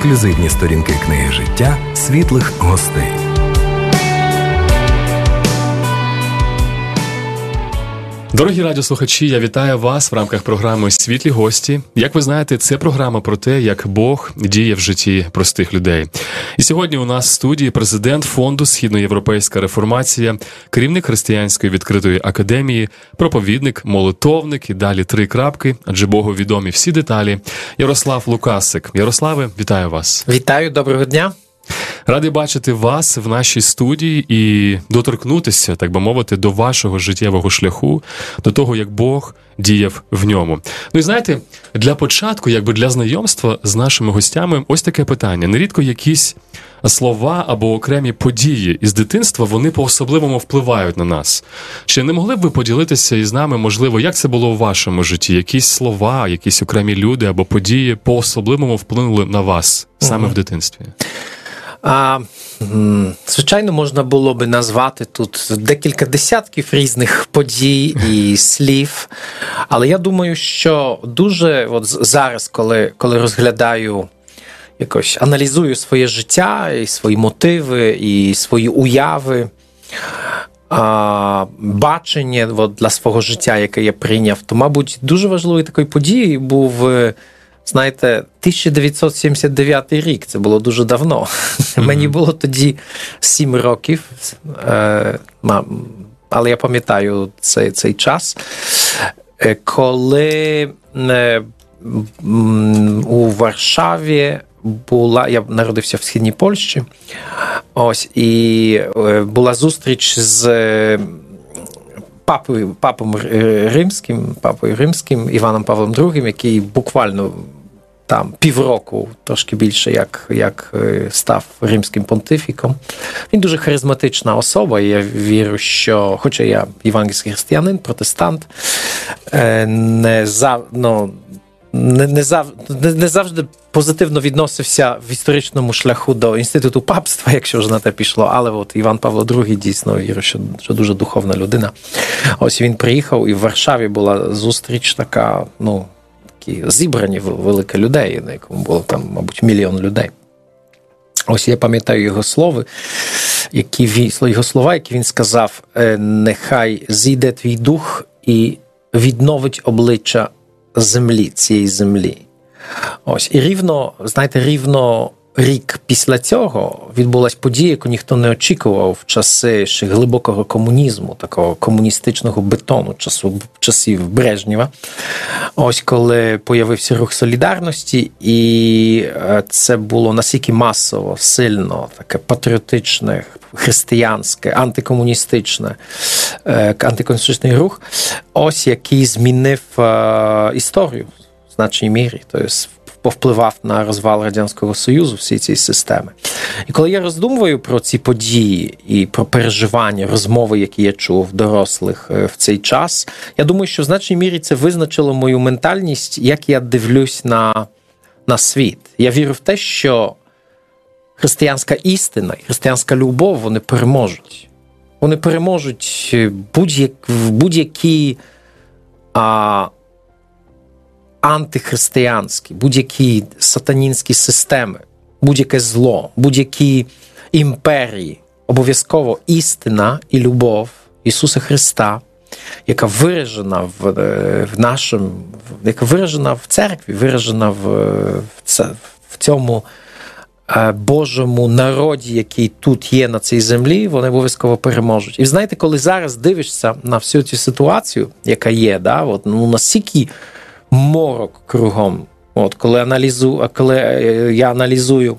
ексклюзивні сторінки книги життя світлих гостей. Дорогі радіослухачі, я вітаю вас в рамках програми Світлі гості. Як ви знаєте, це програма про те, як Бог діє в житті простих людей. І сьогодні у нас в студії президент фонду Східноєвропейська реформація, керівник християнської відкритої академії, проповідник, молитовник і далі три крапки, адже Богу відомі всі деталі. Ярослав Лукасик. Ярославе, вітаю вас! Вітаю, доброго дня! Радий бачити вас в нашій студії і доторкнутися, так би мовити, до вашого життєвого шляху, до того, як Бог діяв в ньому. Ну і знаєте, для початку, якби для знайомства з нашими гостями, ось таке питання: нерідко якісь слова або окремі події із дитинства вони по-особливому впливають на нас. Чи не могли б ви поділитися із нами, можливо, як це було у вашому житті? Якісь слова, якісь окремі люди або події по особливому вплинули на вас саме mm-hmm. в дитинстві? А, Звичайно, можна було би назвати тут декілька десятків різних подій і слів. Але я думаю, що дуже от зараз, коли, коли розглядаю. Якось аналізую своє життя, і свої мотиви, і свої уяви, а, бачення от, для свого життя, яке я прийняв, то, мабуть, дуже важливою такою подією був знаєте, 1979 рік це було дуже давно. Mm-hmm. Мені було тоді 7 років, е, але я пам'ятаю цей, цей час, е, коли е, у Варшаві. Була, я народився в східній Польщі. Ось і була зустріч з папою, папом римським, папою римським Іваном Павлом II, який буквально там півроку, трошки більше, як як е, став римським понтифіком. Він дуже харизматична особа. Я вірю, що, хоча я євангельський християнин, протестант, е, не за, ну, не, не, зав, не, не завжди позитивно відносився в історичному шляху до інституту папства, якщо вже на те пішло. Але от Іван Павло II дійсно вірю, що, що дуже духовна людина. Ось він приїхав, і в Варшаві була зустріч така, ну такі зібрані велике людей, на якому було там, мабуть, мільйон людей. Ось я пам'ятаю його слови, які він, його слова, які він сказав: «Е, нехай зійде твій дух і відновить обличчя землі, цієї землі. Ось, і рівно, знаєте, рівно рік після цього відбулася подія, яку ніхто не очікував в часи ще глибокого комунізму, такого комуністичного бетону, часу часів Брежнєва. Ось коли появився рух солідарності, і е, це було настільки масово, сильно, таке патріотичне, християнське, антикомуністичне, е, антикомуністичний рух, ось який змінив е, історію значній мірі. Тобто повпливав на розвал радянського союзу всі ці системи. І коли я роздумую про ці події і про переживання, розмови, які я чув дорослих е, в цей час, я думаю, що в значній мірі це визначило мою ментальність, як я дивлюсь на, на світ. Я вірю в те, що християнська істина і християнська любов вони переможуть. Вони переможуть будь-як, будь-які. А, антихристиянські, будь-які сатанінські системи, будь-яке зло, будь-які імперії, обов'язково істина і любов Ісуса Христа, яка виражена в е, в нашому, яка виражена в церкві, виражена в, в, в цьому. Е, Божому народі, який тут є на цій землі, вони обов'язково переможуть. І знаєте, коли зараз дивишся на всю цю ситуацію, яка є, да, от, ну настільки морок кругом. От Коли аналізу, коли е, я аналізую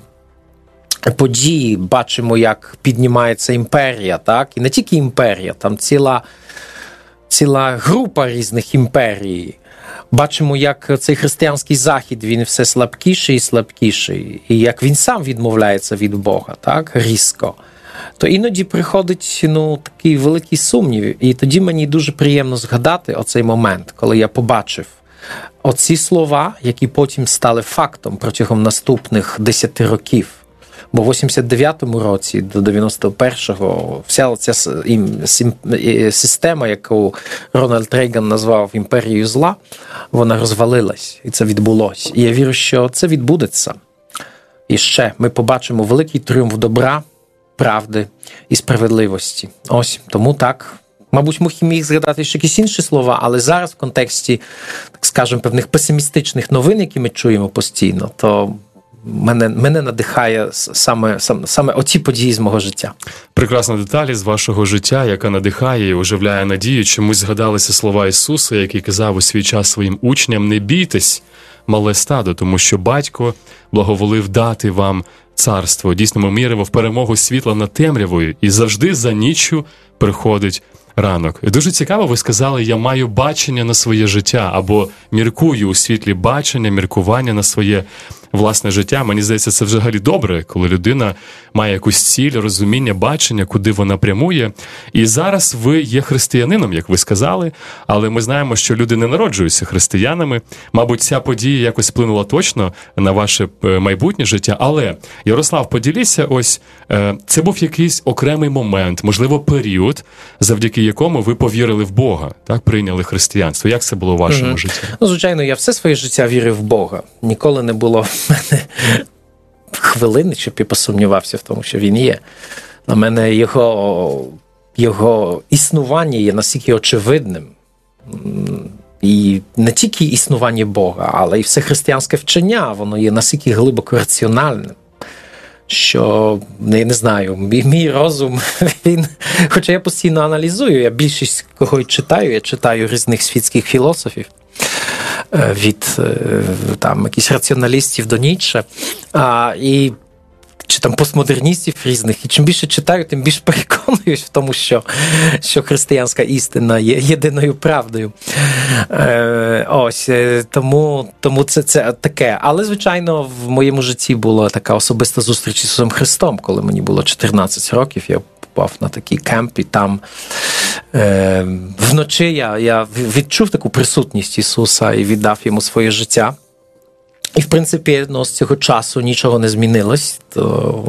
події, бачимо, як піднімається імперія, так? і не тільки імперія, там ціла ціла група різних імперій. Бачимо, як цей християнський захід він все слабкіший і слабкіший, і як він сам відмовляється від Бога, так, різко. То іноді приходить ну, такий великий сумнів. І тоді мені дуже приємно згадати оцей момент, коли я побачив Оці слова, які потім стали фактом протягом наступних 10 років. Бо в 89-му році до 91-го вся ця система, яку Рональд Рейган назвав імперією зла, вона розвалилась, і це відбулося. І я вірю, що це відбудеться. І ще ми побачимо великий тріумф добра, правди і справедливості. Ось тому так. Мабуть, міг згадати ще якісь інші слова, але зараз в контексті, так скажемо, певних песимістичних новин, які ми чуємо постійно, то мене мене надихає саме саме, саме оці події з мого життя. Прекрасна деталі з вашого життя, яка надихає і оживляє надію. Чомусь згадалися слова Ісуса, який казав у свій час своїм учням: не бійтесь, мале стадо, тому що батько благоволив дати вам царство. Дійсно, ми міримо в перемогу світла над темрявою, і завжди за ніччю приходить ранок. Дуже цікаво, ви сказали, я маю бачення на своє життя або міркую у світлі бачення, міркування на своє власне життя. Мені здається, це взагалі добре, коли людина має якусь ціль, розуміння, бачення, куди вона прямує. І зараз ви є християнином, як ви сказали, але ми знаємо, що люди не народжуються християнами. Мабуть, ця подія якось вплинула точно на ваше е, майбутнє життя. Але Ярослав, поділіться, ось е, це був якийсь окремий момент, можливо, період, завдяки якому ви повірили в Бога, так прийняли християнство. Як це було у вашому mm-hmm. житті? Ну, звичайно, я все своє життя вірив в Бога. Ніколи не було мене хвилини, щоб я посумнівався в тому, що він є. На мене його його існування є настільки очевидним. І не тільки існування Бога, але й все християнське вчення, воно є настільки глибоко раціональним. Що я не знаю, мій, мій розум, він, хоча я постійно аналізую, я більшість кого читаю, я читаю різних світських філософів. Е, від е, там якихось раціоналістів до Ніцше. А, і чи там постмодерністів різних, і чим більше читаю, тим більше переконуюсь в тому, що що християнська істина є єдиною правдою. Е, Ось е, тому тому це це таке. Але, звичайно, в моєму житті була така особиста зустріч з Ісусом Христом, коли мені було 14 років. Я попав на такий кемп, і там е, вночі я, я відчув таку присутність Ісуса і віддав йому своє життя. І, в принципі, ну, з цього часу нічого не змінилось. То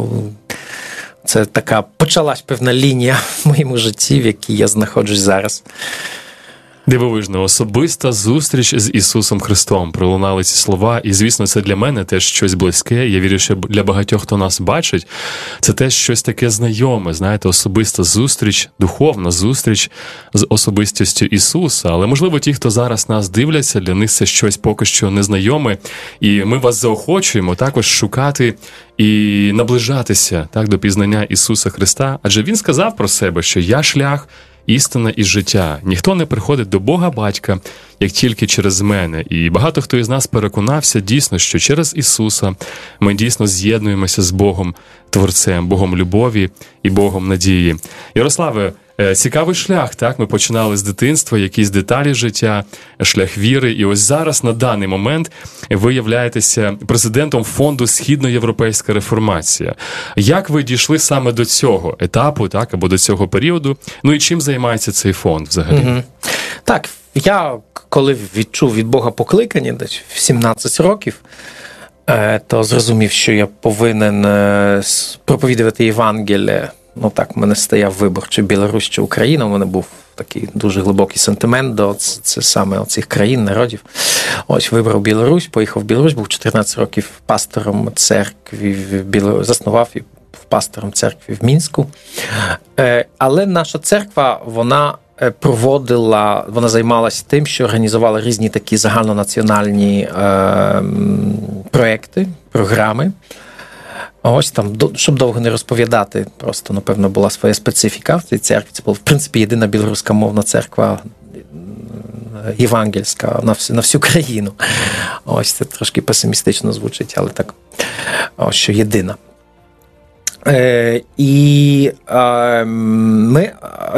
це така почалась певна лінія в моєму житті, в якій я знаходжусь зараз. Дивовижно, особиста зустріч з Ісусом Христом. Пролунали ці слова, і звісно, це для мене теж щось близьке. Я вірю, що для багатьох, хто нас бачить, це теж щось таке знайоме. Знаєте, особиста зустріч, духовна зустріч з особистістю Ісуса. Але можливо, ті, хто зараз нас дивляться, для них це щось поки що незнайоме, і ми вас заохочуємо також шукати і наближатися так до пізнання Ісуса Христа. Адже Він сказав про себе, що я шлях істина і життя. Ніхто не приходить до Бога батька, як тільки через мене. І багато хто із нас переконався дійсно, що через Ісуса ми дійсно з'єднуємося з Богом Творцем, Богом любові і Богом надії. Ярославе. Е, цікавий шлях, так ми починали з дитинства, якісь деталі життя, шлях віри. І ось зараз на даний момент ви являєтеся президентом фонду Східноєвропейська реформація. Як ви дійшли саме до цього етапу, так або до цього періоду? Ну і чим займається цей фонд взагалі? Угу. Так, я коли відчув від Бога покликання, десь в 17 років. Е, то зрозумів, що я повинен е, проповідувати Євангеліє ну так, в мене стояв вибор, чи Білорусь, чи Україна. У мене був такий дуже глибокий сентимент до це, це саме цих країн, народів. Ось вибрав Білорусь, поїхав в Білорусь, був 14 років пастором церкві в Білорусь, заснував і пастором церкви в Мінську. Е, але наша церква, вона. Е, проводила, вона займалася тим, що організувала різні такі загальнонаціональні е, проекти, програми. Ось там, щоб довго не розповідати, просто, напевно, була своя специфіка в цій церкві. Це була, в принципі, єдина білоруська мовна церква євангельська на всю, на всю країну. Ось це трошки песимістично звучить, але так, ось що єдина. Е, І ми,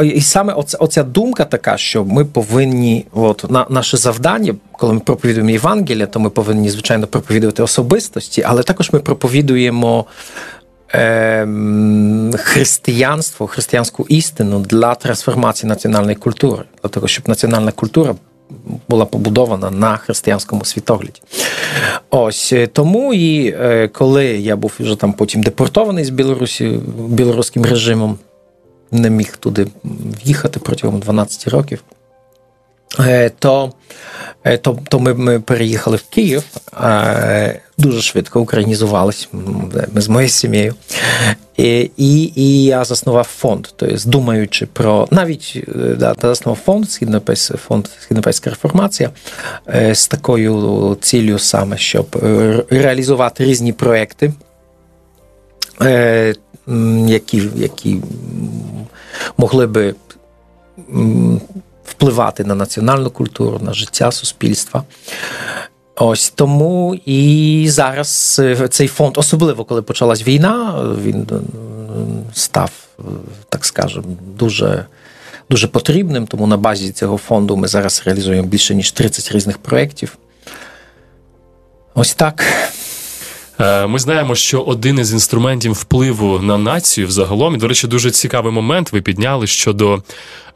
і саме оця, оця думка така, що ми повинні, от на наше завдання, коли ми проповідуємо Євангелія, то ми повинні, звичайно, проповідувати особистості, але також ми проповідуємо е, християнство, християнську істину для трансформації національної культури, для того, щоб національна культура була побудована на християнському світогляді. Ось е, тому і е, коли я був вже там потім депортований з Білорусі білоруським режимом, не міг туди в'їхати протягом 12 років. Е, то то, то ми ми переїхали в Київ. дуже швидко українізувались. Ми з моєю сім'єю. І і, і я заснував фонд, тобто, думаючи про навіть да, заснував фонд Східнопейська фонд Східнопейська реформація з такою ціллю саме, щоб реалізувати різні проекти, які, які могли би впливати на національну культуру, на життя суспільства. Ось тому і зараз цей фонд, особливо коли почалась війна, він став, так скажемо, дуже дуже потрібним. Тому на базі цього фонду ми зараз реалізуємо більше ніж 30 різних проєктів. Ось так. Е, ми знаємо, що один із інструментів впливу на націю взагалом, і, до речі, дуже цікавий момент ви підняли щодо.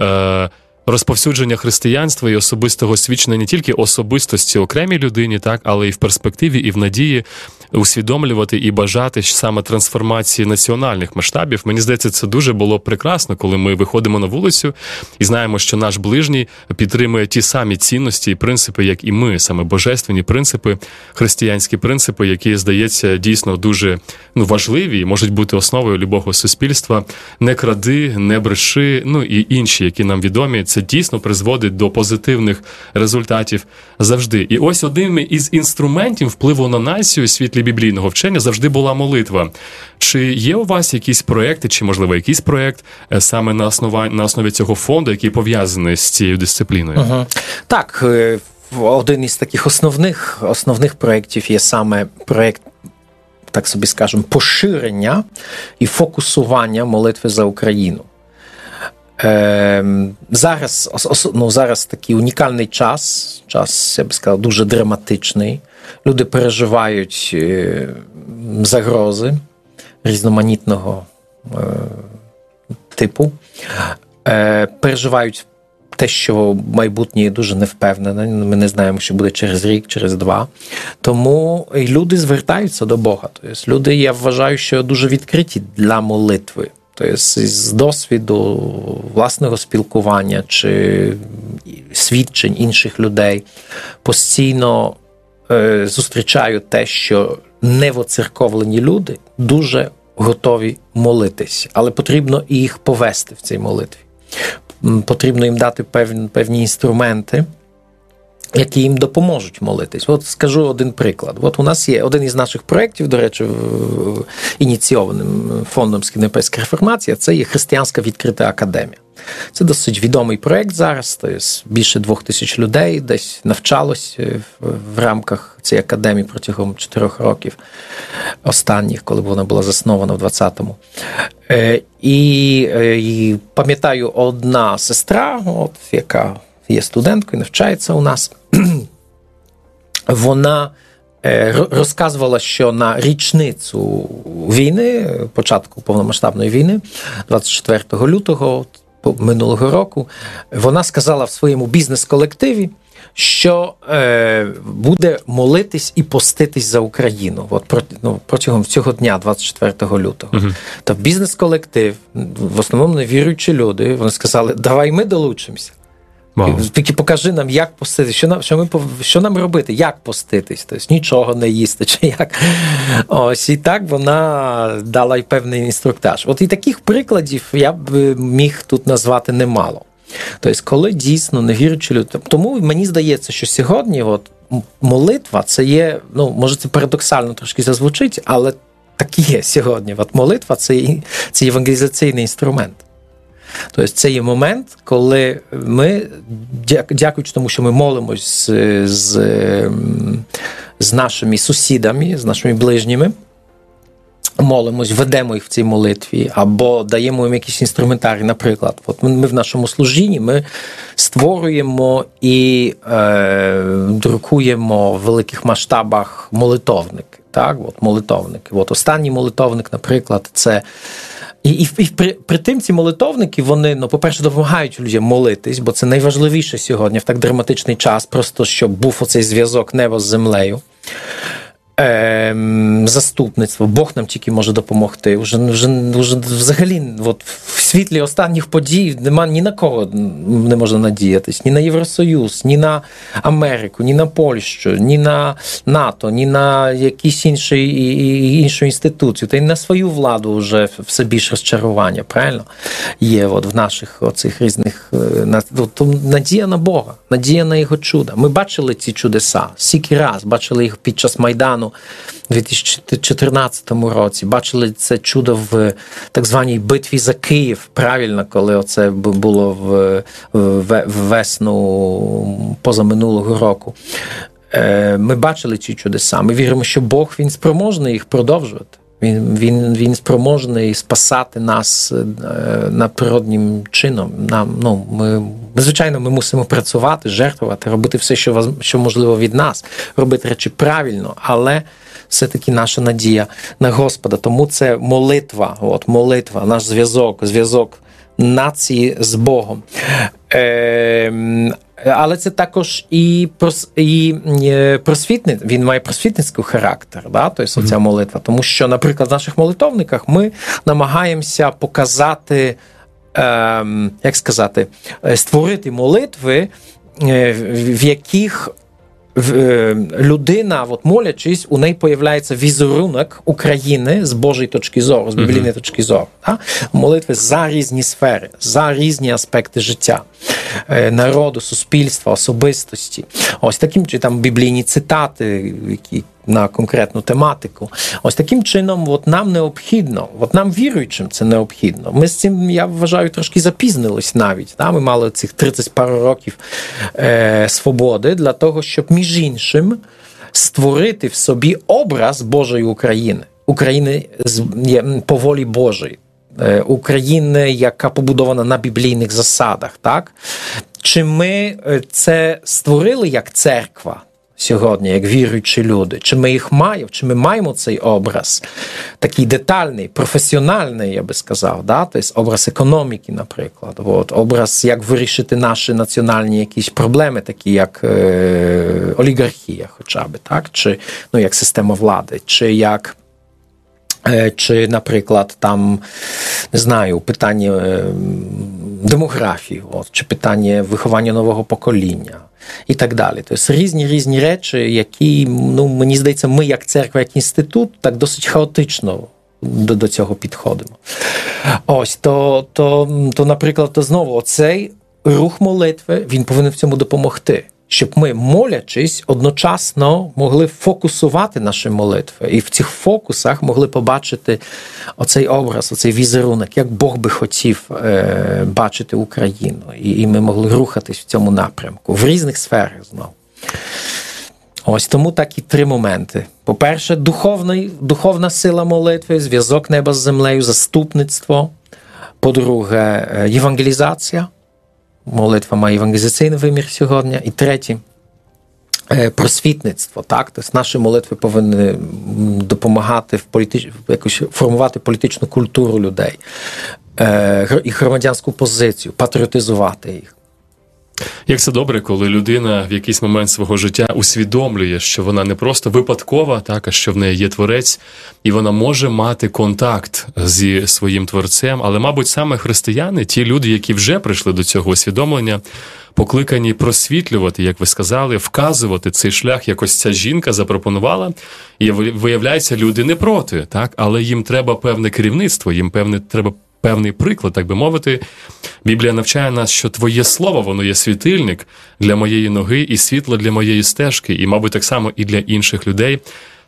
Е, розповсюдження християнства і особистого свідчення не тільки особистості окремій людині, так але і в перспективі, і в надії усвідомлювати і бажати саме трансформації національних масштабів. Мені здається, це дуже було прекрасно, коли ми виходимо на вулицю і знаємо, що наш ближній підтримує ті самі цінності і принципи, як і ми, саме божественні принципи, християнські принципи, які здається дійсно дуже ну важливі і можуть бути основою любого суспільства. Не кради, не бреши, ну і інші, які нам відомі. Це дійсно призводить до позитивних результатів завжди. І ось одним із інструментів впливу на націю світлі біблійного вчення завжди була молитва. Чи є у вас якісь проекти, чи можливо якийсь проект е, саме на основі, на основі цього фонду, який пов'язаний з цією дисципліною? Угу. Так, е, один із таких основних основних проєктів є саме проєкт. Так собі скажемо, поширення і фокусування молитви за Україну. Е, Зараз ну, зараз такий унікальний час, час, я би сказав, дуже драматичний. Люди переживають е, загрози різноманітного е, типу, е, переживають те, що майбутнє дуже невпевнене. Ми не знаємо, що буде через рік, через два. Тому люди звертаються до Бога. Тобто люди, я вважаю, що дуже відкриті для молитви. Тобто з досвіду власного спілкування чи свідчень інших людей постійно зустрічаю те, що невоцерковлені люди дуже готові молитись, але потрібно і їх повести в цій молитві. Потрібно їм дати певні, певні інструменти які їм допоможуть молитись. От скажу один приклад. От у нас є один із наших проєктів, до речі, ініційованим фондом Скінепейська реформація, це є Християнська відкрита академія. Це досить відомий проєкт зараз. Тобто більше двох тисяч людей десь навчалось е, в рамках цієї академії протягом чотирьох років останніх, коли вона була заснована в 20-му. Е, і, е, і пам'ятаю, одна сестра, от яка є студенткою, навчається у нас. Вона розказувала, що на річницю війни, початку повномасштабної війни, 24 лютого минулого року, вона сказала в своєму бізнес-колективі, що е, буде молитись і поститись за Україну. От ну, протягом цього дня, 24 лютого. Uh-huh. Та бізнес-колектив, в основному невіруючі люди, вони сказали, давай ми долучимося. Wow. Тільки покажи нам, як поститись, що нам що ми що нам робити, як поститись, тобто нічого не їсти, чи як. Ось і так вона дала й певний інструктаж. От і таких прикладів я б міг тут назвати немало. Тобто, коли дійсно не віручи люди. Тому мені здається, що сьогодні от молитва це є, ну, може, це парадоксально трошки зазвучить, але так і є сьогодні. От молитва це, це евангелізаційний інструмент. Тобто це є момент, коли ми, дякуючи тому, що ми молимось з, з, з нашими сусідами, з нашими ближніми. Молимось, ведемо їх в цій молитві, або даємо їм якийсь інструментарій. Наприклад, от ми в нашому служінні ми створюємо і е, друкуємо в великих масштабах молитовники. Так, от молитовники. От останній молитовник, наприклад, це і і, і при при тим ці молитовники, вони, ну, по-перше, допомагають людям молитись, бо це найважливіше сьогодні в так драматичний час, просто щоб був оцей зв'язок неба з землею. Ем, Заступництво, Бог нам тільки може допомогти. Вже вже, вже взагалі, от світлі останніх подій нема ні на кого не можна надіятись, ні на Євросоюз, ні на Америку, ні на Польщу, ні на НАТО, ні на якісь інші іншу інституцію, та й на свою владу вже все більш розчарування. Правильно є от в наших оцих різних е, то надія на Бога, надія на його чуда. Ми бачили ці чудеса, стільки раз бачили їх під час майдану. У 2014 році бачили це чудо в так званій битві за Київ. Правильно, коли оце було в, в весну позаминулого року. Е, ми бачили ці чудеса. Ми віримо, що Бог він спроможний їх продовжувати. Він він, він спроможний спасати нас е, надприроднім чином. Нам ну ми звичайно ми мусимо працювати, жертвувати, робити все, що що можливо від нас, робити речі правильно, але все-таки наша надія на Господа. Тому це молитва, от молитва, наш зв'язок, зв'язок нації з Богом. Е, але це також і і е, просвітний, він має просвітницький характер, да? тобто ця молитва. Тому що, наприклад, в наших молитовниках ми намагаємося показати, е, як сказати, е, створити молитви, е, в яких людина, от молячись, у неї появляється візерунок України з Божої точки зору, з біблійної точки зору. Да? Молитви за різні сфери, за різні аспекти життя е, народу, суспільства, особистості. Ось таким чи там біблійні цитати, які на конкретну тематику. Ось таким чином, от нам необхідно, от нам віруючим це необхідно. Ми з цим, я вважаю, трошки запізнились навіть. Да? Ми мали цих 30 пару років е, свободи для того, щоб між іншим створити в собі образ Божої України, України по волі Божої. Е, України, яка побудована на біблійних засадах, так? Чи ми е, це створили як церква? Сьогодні, як віруючі люди, чи ми їх маємо, чи ми маємо цей образ, такий детальний, професіональний, я би сказав, да? тобто образ економіки, наприклад, От, образ, як вирішити наші національні якісь проблеми, такі як е, олігархія, хоча б, так? чи ну, як система влади, чи як. Е, чи, наприклад, там не знаю, питання е, демографії, от, чи питання виховання нового покоління, і так далі. Тобто різні різні речі, які, ну, мені здається, ми, як церква, як інститут, так досить хаотично до до цього підходимо. Ось то, то, то, наприклад, то знову оцей рух молитви він повинен в цьому допомогти щоб ми, молячись, одночасно могли фокусувати наші молитви, і в цих фокусах могли побачити оцей образ, оцей візерунок, як Бог би хотів е, бачити Україну, і, і ми могли рухатись в цьому напрямку в різних сферах знову. Ось тому такі три моменти. По-перше, духовний, духовна сила молитви, зв'язок неба з землею, заступництво. По-друге, е, євангелізація молитва має евангелізаційний вимір сьогодні. І третє просвітництво. Так? Тобто наші молитви повинні допомагати в політич... якось формувати політичну культуру людей, і громадянську позицію, патріотизувати їх. Як це добре, коли людина в якийсь момент свого життя усвідомлює, що вона не просто випадкова, так а що в неї є творець, і вона може мати контакт зі своїм творцем. Але, мабуть, саме християни, ті люди, які вже прийшли до цього усвідомлення, покликані просвітлювати, як ви сказали, вказувати цей шлях, якось ця жінка запропонувала, і виявляється, люди не проти, так, але їм треба певне керівництво, їм певне треба певний приклад, так би мовити. Біблія навчає нас, що твоє слово, воно є світильник для моєї ноги і світло для моєї стежки, і, мабуть, так само і для інших людей.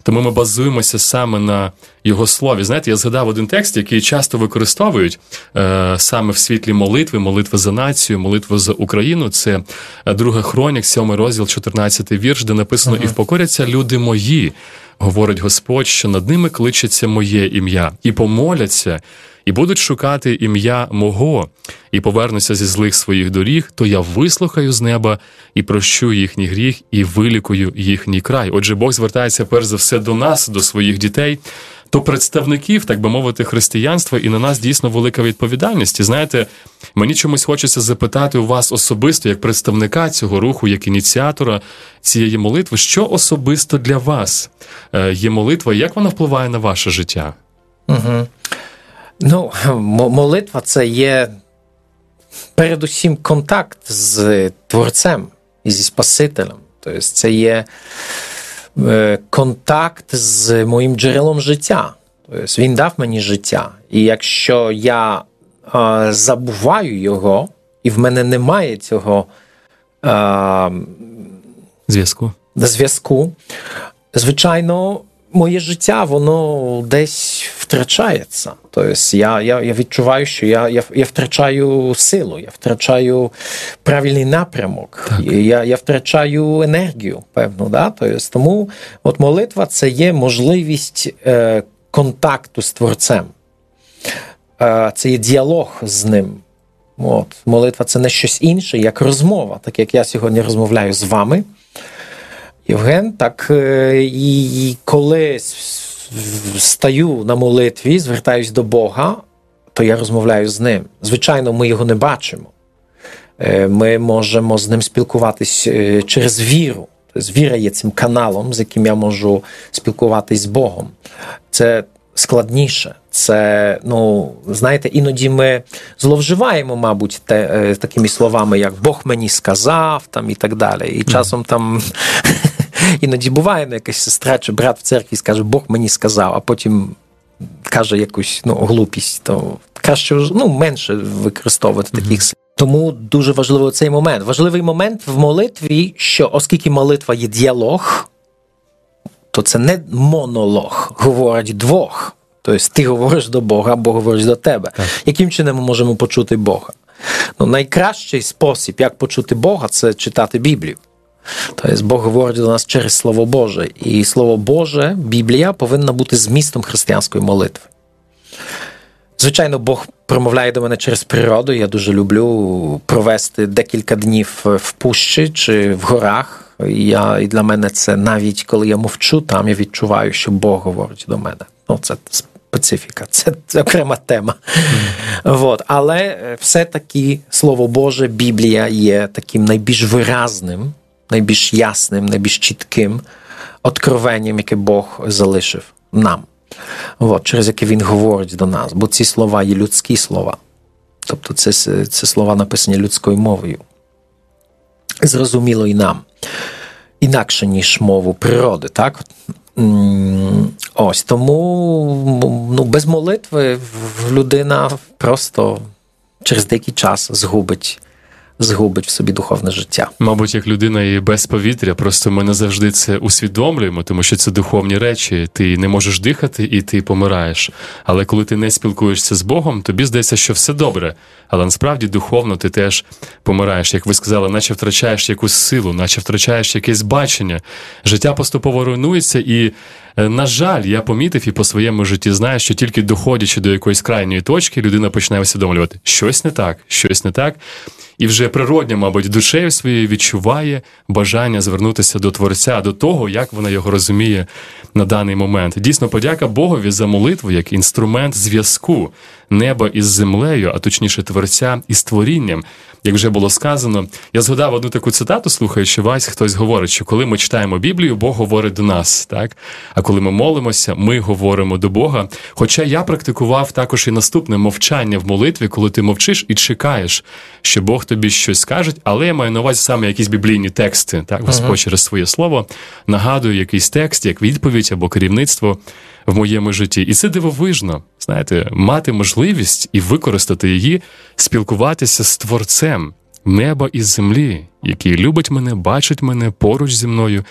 Тому ми базуємося саме на його слові. Знаєте, я згадав один текст, який часто використовують е, саме в світлі молитви, молитви за націю, молитви за Україну. Це е, друга хронік, сьомий розділ, 14 вірш, де написано: ага. І впокоряться люди мої, говорить Господь, що над ними кличеться моє ім'я, і помоляться і будуть шукати ім'я мого, і повернуся зі злих своїх доріг, то я вислухаю з неба і прощу їхній гріх, і вилікую їхній край. Отже, Бог звертається перш за все до нас, до своїх дітей. То представників, так би мовити, християнства, і на нас дійсно велика відповідальність. І знаєте, мені чомусь хочеться запитати у вас особисто, як представника цього руху, як ініціатора цієї молитви, що особисто для вас е, є молитва, як вона впливає на ваше життя? Угу. Ну, молитва це є передусім контакт з Творцем і зі Спасителем. Тобто це є е, контакт з моїм джерелом життя. Тобто Він дав мені життя. І якщо я забуваю його, і в мене немає цього зв'язку, зв'язку, звичайно, моє життя воно десь втрачається. Тобто я я, я відчуваю, що я я, я втрачаю силу, я втрачаю правильний напрямок, я я втрачаю енергію, певно. Да? Тобто, тому от молитва це є можливість е, контакту з Творцем. Е, Це є діалог з ним. От, Молитва це не щось інше, як розмова, так як я сьогодні розмовляю з вами. Євген, так е, і коли стаю на молитві, звертаюсь до Бога, то я розмовляю з ним. Звичайно, ми його не бачимо. Е, ми можемо з ним спілкуватись е, через віру. Тобто Віра є цим каналом, з яким я можу спілкуватись з Богом. Це складніше. Це, ну, знаєте, іноді ми зловживаємо, мабуть, те, такими словами, як Бог мені сказав, там і так далі. І часом там Іноді буває ну, якась сестра чи брат в церкві скаже, Бог мені сказав, а потім каже якусь ну, глупість, то краще ну, менше використовувати mm-hmm. таких слів. Тому дуже важливий цей момент. Важливий момент в молитві, що оскільки молитва є діалог, то це не монолог, говорить двох. Тобто ти говориш до Бога, Бог говорить до тебе. Так. Яким чином ми можемо почути Бога? Ну, Найкращий спосіб, як почути Бога, це читати Біблію. Тобто Бог говорить до нас через Слово Боже. І Слово Боже, Біблія повинна бути змістом християнської молитви. Звичайно, Бог промовляє до мене через природу. Я дуже люблю провести декілька днів в пущі чи в горах. Я, І для мене це навіть коли я мовчу, там я відчуваю, що Бог говорить до мене. Ну, Це специфіка, це, це окрема тема. Mm. Вот. Але все-таки Слово Боже, Біблія є таким найбільш виразним найбільш ясним, найбільш чітким откровенням, яке Бог залишив нам, От, через яке Він говорить до нас. Бо ці слова є людські слова. Тобто це, це слова написані людською мовою. Зрозуміло і нам. Інакше, ніж мову природи, так? Ось тому ну, без молитви людина просто через деякий час згубить згубить в собі духовне життя. Мабуть, як людина і без повітря, просто ми не завжди це усвідомлюємо, тому що це духовні речі. Ти не можеш дихати і ти помираєш. Але коли ти не спілкуєшся з Богом, тобі здається, що все добре. Але насправді духовно ти теж помираєш, як ви сказали, наче втрачаєш якусь силу, наче втрачаєш якесь бачення. Життя поступово руйнується і. Е, на жаль, я помітив і по своєму житті знаю, що тільки доходячи до якоїсь крайньої точки, людина починає усвідомлювати щось не так, щось не так і вже природня, мабуть, душею своєю відчуває бажання звернутися до Творця, до того, як вона його розуміє на даний момент. Дійсно, подяка Богові за молитву як інструмент зв'язку неба із землею, а точніше, творця із творінням. Як вже було сказано, я згадав одну таку цитату, слухаючи вас, хтось говорить, що коли ми читаємо Біблію, Бог говорить до нас, так? А коли ми молимося, ми говоримо до Бога. Хоча я практикував також і наступне мовчання в молитві, коли ти мовчиш і чекаєш, що Бог тобі щось скаже, але я маю на увазі саме якісь біблійні тексти, так, Господь uh-huh. через своє слово нагадує якийсь текст, як відповідь або керівництво в моєму житті. І це дивовижно, знаєте, мати можливість і використати її, спілкуватися з творцем неба і землі, який любить мене, бачить мене поруч зі мною.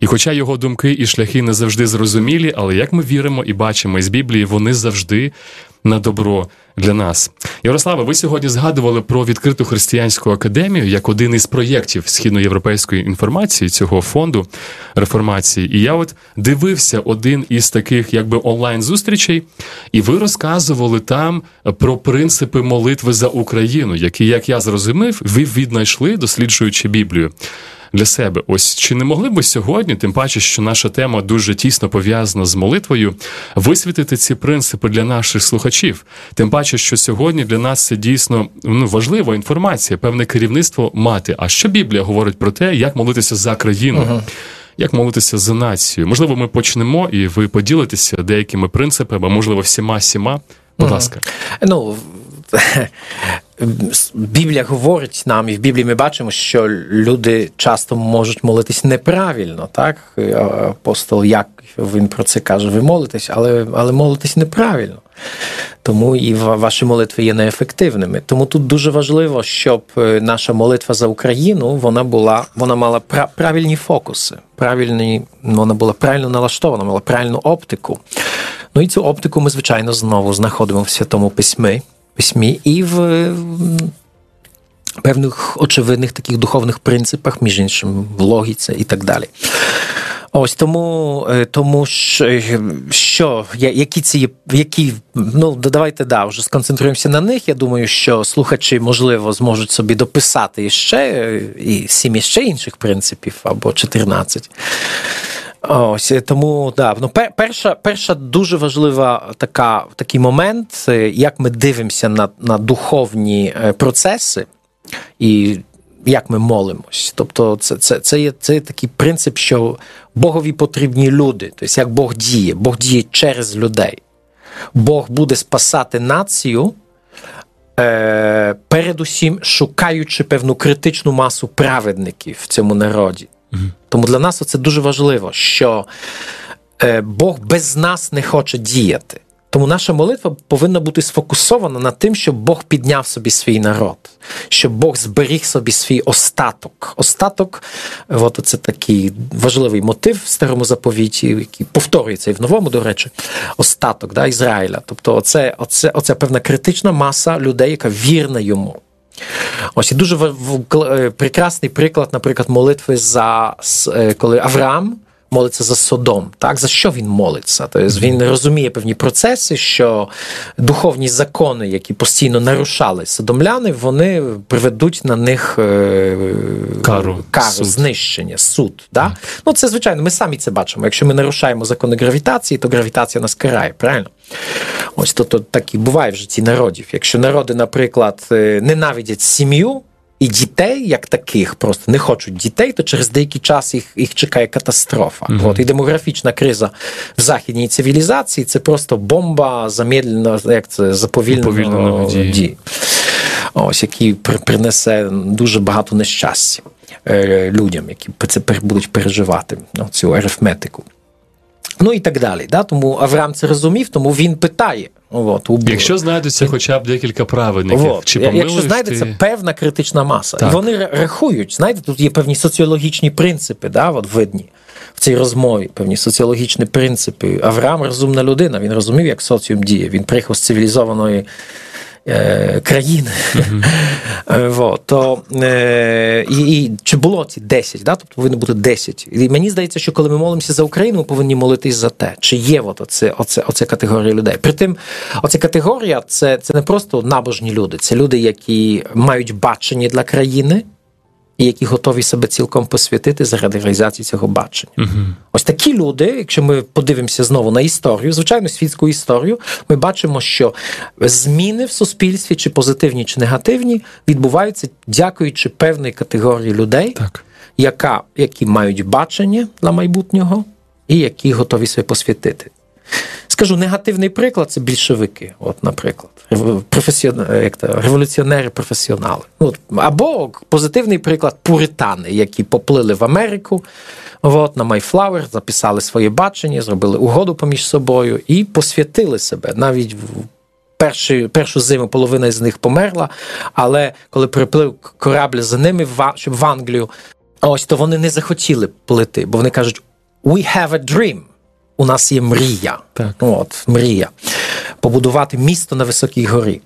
І хоча його думки і шляхи не завжди зрозумілі, але як ми віримо і бачимо із Біблії, вони завжди на добро для нас. Ярославе, ви сьогодні згадували про відкриту християнську академію як один із проєктів східноєвропейської інформації цього фонду реформації. І я от дивився один із таких, якби онлайн зустрічей, і ви розказували там про принципи молитви за Україну, які, як я зрозумів, ви віднайшли, досліджуючи Біблію для себе. Ось чи не могли би сьогодні, тим паче, що наша тема дуже тісно пов'язана з молитвою, висвітити ці принципи для наших слухачів? Тим паче, що сьогодні для нас це дійсно ну, важлива інформація, певне керівництво мати. А що Біблія говорить про те, як молитися за країну? Uh-huh. Як молитися за націю? Можливо, ми почнемо, і ви поділитеся деякими принципами, можливо, всіма сіма Будь ласка. Ну, Біблія говорить нам, і в Біблії ми бачимо, що люди часто можуть молитись неправильно. так? Апостол як він про це каже: ви молитесь, але але молитесь неправильно. Тому і ваші молитви є неефективними. Тому тут дуже важливо, щоб е, наша молитва за Україну вона була, вона мала правильні фокуси, правильні, вона була правильно налаштована, мала правильну оптику. Ну і цю оптику ми, звичайно, знову знаходимо в Святому Письмі письмі і в певних очевидних таких духовних принципах, між іншим, в логіці і так далі. Ось тому, е, тому що які ці які ну давайте да вже сконцентруємося на них. Я думаю, що слухачі можливо зможуть собі дописати ще і сім ще інших принципів або 14. Ось тому да, ну перша перша дуже важлива така такий момент, е, як ми дивимося на, на духовні е, процеси і. Як ми молимось, тобто це це, це, є це є такий принцип, що Богові потрібні люди, тобто як Бог діє, Бог діє через людей. Бог буде спасати націю, е, передусім шукаючи певну критичну масу праведників в цьому народі. Тому для нас це дуже важливо, що е, Бог без нас не хоче діяти. Тому наша молитва повинна бути сфокусована на тим, щоб Бог підняв собі свій народ, щоб Бог зберіг собі свій остаток. Остаток, от це такий важливий мотив в старому заповіті, який повторюється і в новому, до речі, остаток да, Ізраїля. Тобто, оце, оце, оце певна критична маса людей, яка вірна йому. Ось і дуже е, прекрасний приклад, наприклад, молитви за е, коли Авраам молиться за Содом. Так, за що він молиться? Тобто він розуміє певні процеси, що духовні закони, які постійно нарушали содомляни, вони приведуть на них е, кару, кару суд. знищення, суд. Mm. Ну це звичайно, ми самі це бачимо. Якщо ми нарушаємо закони гравітації, то гравітація нас карає, правильно? Ось то, то так і буває в житті народів. Якщо народи, наприклад, е, ненавидять сім'ю. І дітей, як таких, просто не хочуть дітей, то через деякий час їх їх чекає катастрофа. Mm-hmm. От і демографічна криза в західній цивілізації це просто бомба замедлена, як це заповільненого дії. Ось який принесе дуже багато нещастя е, людям, які це будуть переживати ну, цю арифметику. Ну і так далі. Да? Тому Авраам це розумів, тому він питає. От, у Якщо знайдеться хоча б декілька праведників, От. чи якщо знайдеться ти... певна критична маса, так. і вони рахують, знаєте, тут є певні соціологічні принципи, да, от видні в цій розмові, певні соціологічні принципи. Авраам розумна людина, він розумів, як соціум діє. Він приїхав з цивілізованої Е, країни. Mm-hmm. То, е, і, і Чи було ці 10, да? тобто повинно бути 10. І мені здається, що коли ми молимося за Україну, ми повинні молитись за те, чи є от оце, оце, оце категорія людей. Притим, оця категорія це, це не просто набожні люди, це люди, які мають бачення для країни і які готові себе цілком посвятити заради реалізації цього бачення. uh Ось такі люди, якщо ми подивимося знову на історію, звичайно, світську історію, ми бачимо, що зміни в суспільстві, чи позитивні, чи негативні, відбуваються дякуючи певної категорії людей, так. яка, які мають бачення для майбутнього і які готові себе посвятити. Скажу негативний приклад це більшовики, от, наприклад, як то, революціонери, професіонали. От. Або позитивний приклад пуритани, які поплили в Америку от, на Майфлауер, записали своє бачення, зробили угоду поміж собою і посвятили себе. Навіть в перші, першу зиму половина з них померла, але коли приплив корабль за ними, в Англію, ось то вони не захотіли плити, бо вони кажуть: we have a dream у нас є мрія. Так. От, Мрія. Побудувати місто на високій горі.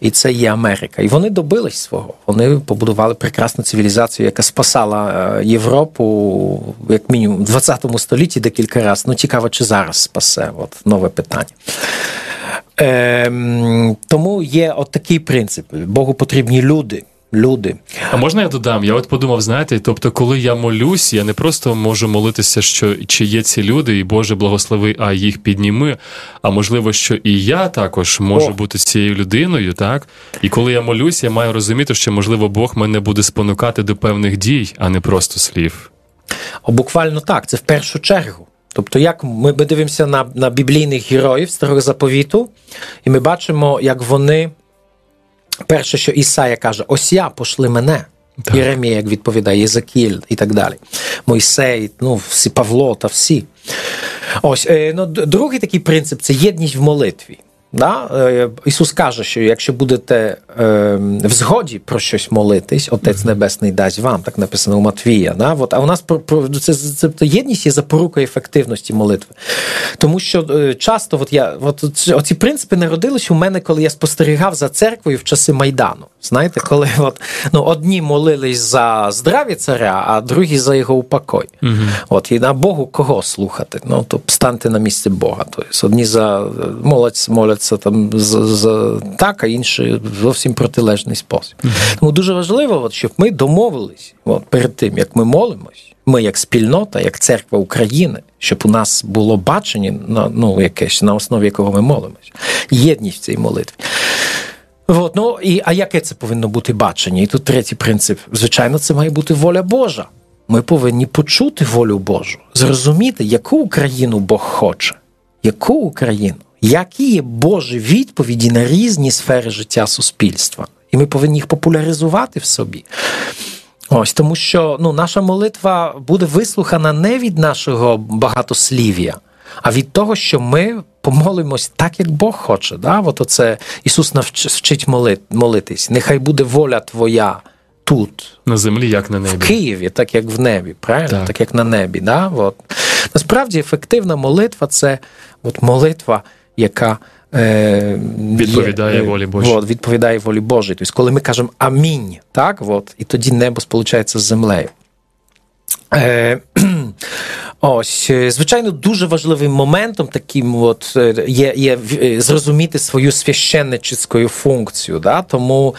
І це є Америка. І вони добились свого. Вони побудували прекрасну цивілізацію, яка спасала е, Європу, як мінімум, в 20 столітті декілька разів. Ну, цікаво, чи зараз спасе. От нове питання. Ем, Тому є от такий принцип: Богу потрібні люди люди. А можна я додам? Я от подумав, знаєте, тобто, коли я молюсь, я не просто можу молитися, що чи є ці люди, і Боже благослови, а їх підніми. А можливо, що і я також можу О. бути цією людиною, так? І коли я молюсь, я маю розуміти, що можливо Бог мене буде спонукати до певних дій, а не просто слів. О, буквально так, це в першу чергу. Тобто, як ми дивимося на на біблійних героїв старого заповіту, і ми бачимо, як вони. Перше, що Ісая каже: ось я пошли мене. Так. Єремія, як відповідає, Єзекіль і так далі. Мойсей, ну, всі Павло та всі. Ось, е, ну, Другий такий принцип це єдність в молитві. Да? Е, Ісус каже, що якщо будете е, в згоді про щось молитись, Отець Небесний дасть вам, так написано у Матвія. Да? От, а у нас про, про це, це, це єдність є запорукою ефективності молитви. Тому що е, часто от я, от, оці принципи народились у мене, коли я спостерігав за церквою в часи Майдану. Знаєте, коли от, ну, одні молились за здраві царя, а другі за його упокой. Угу. От, І на Богу кого слухати? Ну, то станьте на місці Бога. Тобто, одні за молодь моляться там за, за так, а інші зовсім протилежний спосіб. Угу. Тому дуже важливо, от, щоб ми домовились от, перед тим, як ми молимось. Ми, як спільнота, як церква України, щоб у нас було бачення на ну якесь на основі якого ми молимось, єдність в цій молитві. От, ну, і, А яке це повинно бути бачення? І тут третій принцип. Звичайно, це має бути воля Божа. Ми повинні почути волю Божу, зрозуміти, яку Україну Бог хоче, яку Україну, які є Божі відповіді на різні сфери життя суспільства. І ми повинні їх популяризувати в собі. Ось тому, що ну, наша молитва буде вислухана не від нашого багатослів'я, а від того, що ми помолимось так, як Бог хоче. Да? От оце Ісус навчить молит, молитись. Нехай буде воля Твоя тут. На землі, як на небі. В Києві, так як в небі, правильно? Так, так як на небі. Да? От. Насправді, ефективна молитва це от молитва, яка. Е, відповідає є, волі Божій. От, відповідає волі Божій. Тобто, коли ми кажемо амінь, так, от, і тоді небо сполучається з землею. Е, Ось, е, звичайно, дуже важливим моментом таким от е, є є зрозуміти свою священничську функцію. Да? Тому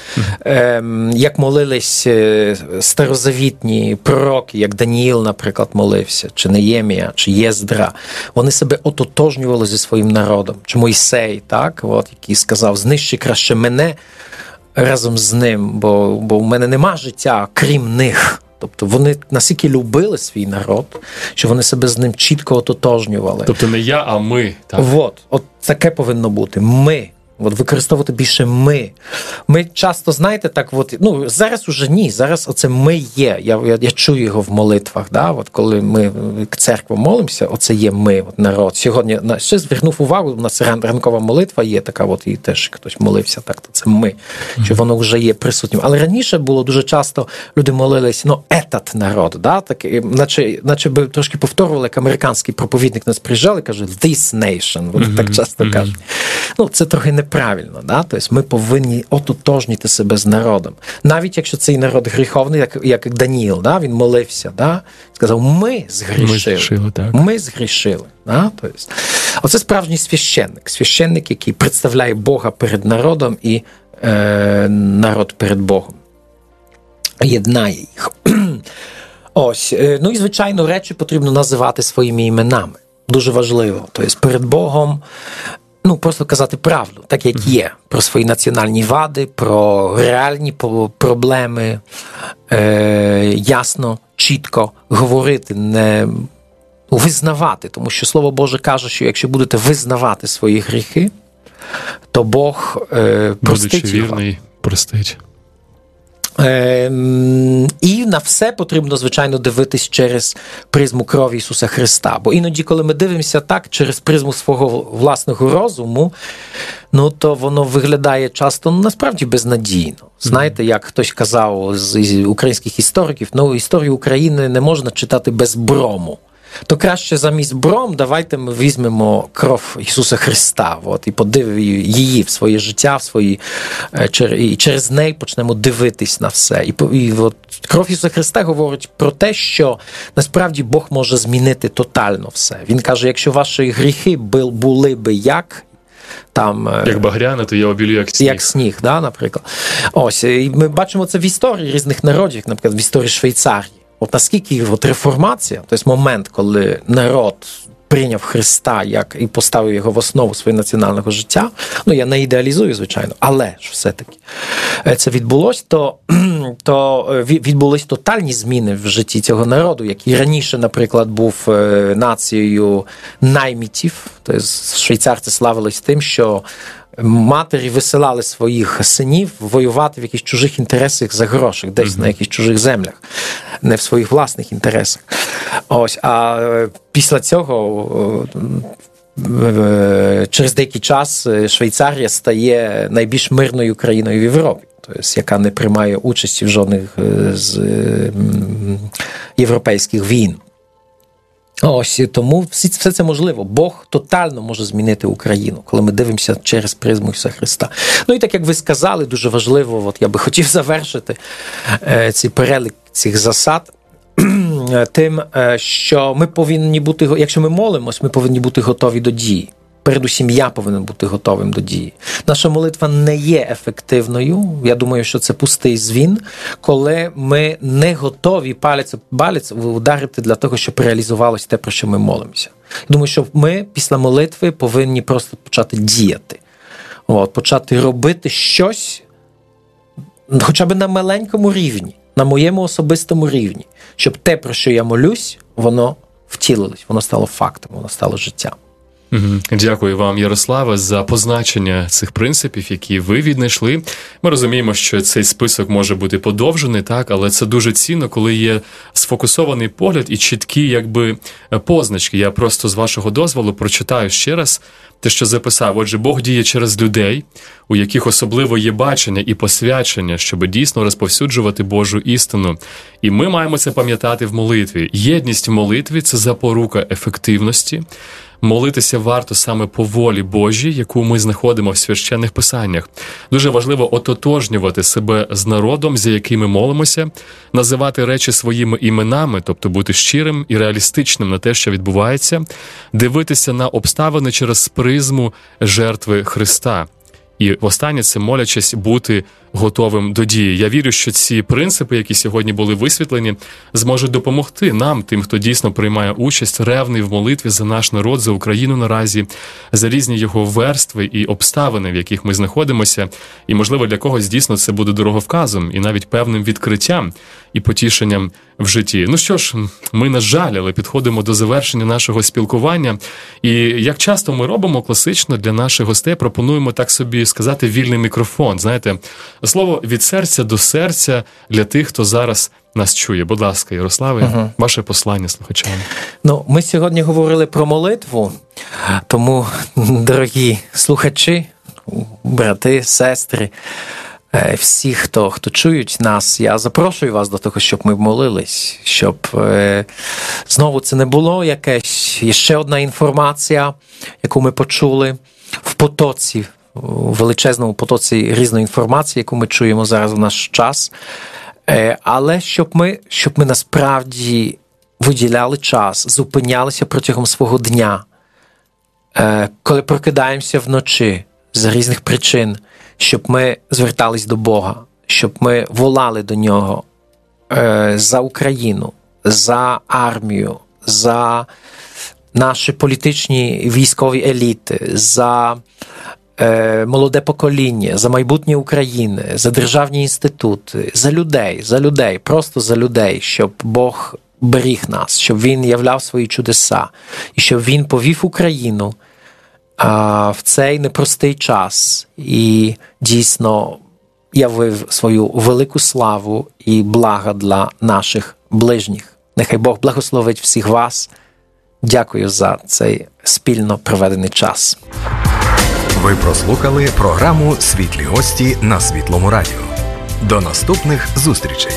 е, як молились старозавітні пророки, як Даніїл, наприклад, молився, чи Неємія, чи Єздра, вони себе ототожнювали зі своїм народом. Чи Мойсей, так, от, який сказав: знищи краще мене разом з ним, бо, бо в мене нема життя, крім них. Тобто вони настільки любили свій народ, що вони себе з ним чітко ототожнювали. Тобто не я, а ми. Так? От, от таке повинно бути. Ми. От використовувати більше ми. Ми часто, знаєте, так от, ну зараз уже ні. Зараз оце ми є. Я я, я чую його в молитвах. Да? От Коли ми к церкву молимося, оце є ми, от народ. Сьогодні на ще звернув увагу, у нас ранкова молитва є така, от і теж хтось молився, так то це ми, що воно вже є присутнім. Але раніше було дуже часто люди молились, ну, етат народ, да? так, наче наче би трошки повторювали, як американський проповідник нас приїжджав і каже, this nation. От mm-hmm. так часто mm-hmm. кажуть. Ну, це трохи не неправильно. Да? Тобто ми повинні ототожніти себе з народом. Навіть якщо цей народ гріховний, як як Даніїл, да? він молився, да? сказав: ми згрішили. Ми згрішили. Так. Ми згрішили. Да? Тобто, Оце справжній священник. Священник, який представляє Бога перед народом і е, народ перед Богом. Єднає їх. Ось, е, ну і звичайно, речі потрібно називати своїми іменами. Дуже важливо. Тобто перед Богом ну просто казати правду, так як є, про свої національні вади, про реальні проблеми, е, ясно, чітко говорити, не визнавати, тому що Слово Боже каже, що якщо будете визнавати свої гріхи, то Бог е, простить Будучи вірний, простить. Ем, і на все потрібно, звичайно, дивитись через призму крові Ісуса Христа. Бо іноді, коли ми дивимося так, через призму свого власного розуму, ну то воно виглядає часто ну, насправді безнадійно. Знаєте, як хтось казав з українських істориків, ну історію України не можна читати без брому то краще замість бром, давайте ми візьмемо кров Ісуса Христа от, і подивимо її в своє життя, в свої, е, і через неї почнемо дивитись на все. І, і от, кров Ісуса Христа говорить про те, що насправді Бог може змінити тотально все. Він каже: якщо ваші гріхи були би як. Там, е, Як багряна, то я обілю як сніг. Як сніг, да, наприклад. Ось, і Ми бачимо це в історії різних народів, наприклад, в історії Швейцарії. От наскільки от реформація, тобто момент, коли народ прийняв Христа як і поставив його в основу свого національного життя. Ну я не ідеалізую, звичайно, але ж все-таки це відбулось, то то відбулись тотальні зміни в житті цього народу, який раніше, наприклад, був нацією наймітів. Тобто швейцарці славились тим, що матері висилали своїх синів воювати в якихось чужих інтересах за гроші, десь mm-hmm. на якихось чужих землях, не в своїх власних інтересах. Ось, а після цього. Через деякий час Швейцарія стає найбільш мирною країною в Європі, тобто, яка не приймає участі в жодних з європейських війн. Ось тому все це можливо. Бог тотально може змінити Україну, коли ми дивимося через призму Ісуса Христа. Ну і так як ви сказали, дуже важливо, от я би хотів завершити е, цей перелік цих засад. Тим, е, що ми повинні бути, якщо ми молимось, ми повинні бути готові до дії передусім я повинен бути готовим до дії. Наша молитва не є ефективною. Я думаю, що це пустий звін, коли ми не готові палець палець ударити для того, щоб реалізувалося те, про що ми молимося. Думаю, що ми після молитви повинні просто почати діяти, От, почати робити щось, хоча б на маленькому рівні, на моєму особистому рівні, щоб те, про що я молюсь, воно втілилось, воно стало фактом, воно стало життям. Дякую вам, Ярославе, за позначення цих принципів, які ви віднайшли. Ми розуміємо, що цей список може бути подовжений, так, але це дуже цінно, коли є сфокусований погляд і чіткі, якби позначки. Я просто з вашого дозволу прочитаю ще раз те, що записав. Отже, Бог діє через людей, у яких особливо є бачення і посвячення, щоб дійсно розповсюджувати Божу істину. І ми маємо це пам'ятати в молитві. Єдність в молитві це запорука ефективності. Молитися варто саме по волі Божій, яку ми знаходимо в священних писаннях. Дуже важливо ототожнювати себе з народом, за яким ми молимося, називати речі своїми іменами, тобто бути щирим і реалістичним на те, що відбувається, дивитися на обставини через призму жертви Христа. І останнє це молячись бути готовим до дії. Я вірю, що ці принципи, які сьогодні були висвітлені, зможуть допомогти нам, тим, хто дійсно приймає участь, ревний в молитві за наш народ, за Україну наразі, за різні його верстви і обставини, в яких ми знаходимося. І, можливо, для когось дійсно це буде дороговказом і навіть певним відкриттям і потішенням в житті. Ну що ж, ми на жаль, але підходимо до завершення нашого спілкування. І як часто ми робимо класично для наших гостей, пропонуємо так собі сказати вільний мікрофон. Знаєте, слово від серця до серця для тих, хто зараз. Нас чує, будь ласка, Ярославе, uh ваше послання слухачам. Ну, ми сьогодні говорили про молитву, тому, дорогі слухачі, брати, сестри, Е, всі, хто хто чують нас, я запрошую вас до того, щоб ми молились, щоб е, знову це не було якась ще одна інформація, яку ми почули в потоці, величезному потоці різної інформації, яку ми чуємо зараз в наш час. Е, але щоб ми, щоб ми насправді виділяли час, зупинялися протягом свого дня, коли прокидаємося вночі з різних причин щоб ми звертались до Бога, щоб ми волали до нього е, за Україну, за армію, за наші політичні військові еліти, за е, молоде покоління, за майбутнє України, за державні інститути, за людей, за людей, просто за людей, щоб Бог беріг нас, щоб він являв свої чудеса, і щоб він повів Україну в цей непростий час і дійсно явив свою велику славу і блага для наших ближніх. Нехай Бог благословить всіх вас. Дякую за цей спільно проведений час. Ви прослухали програму Світлі гості на Світлому Радіо. До наступних зустрічей.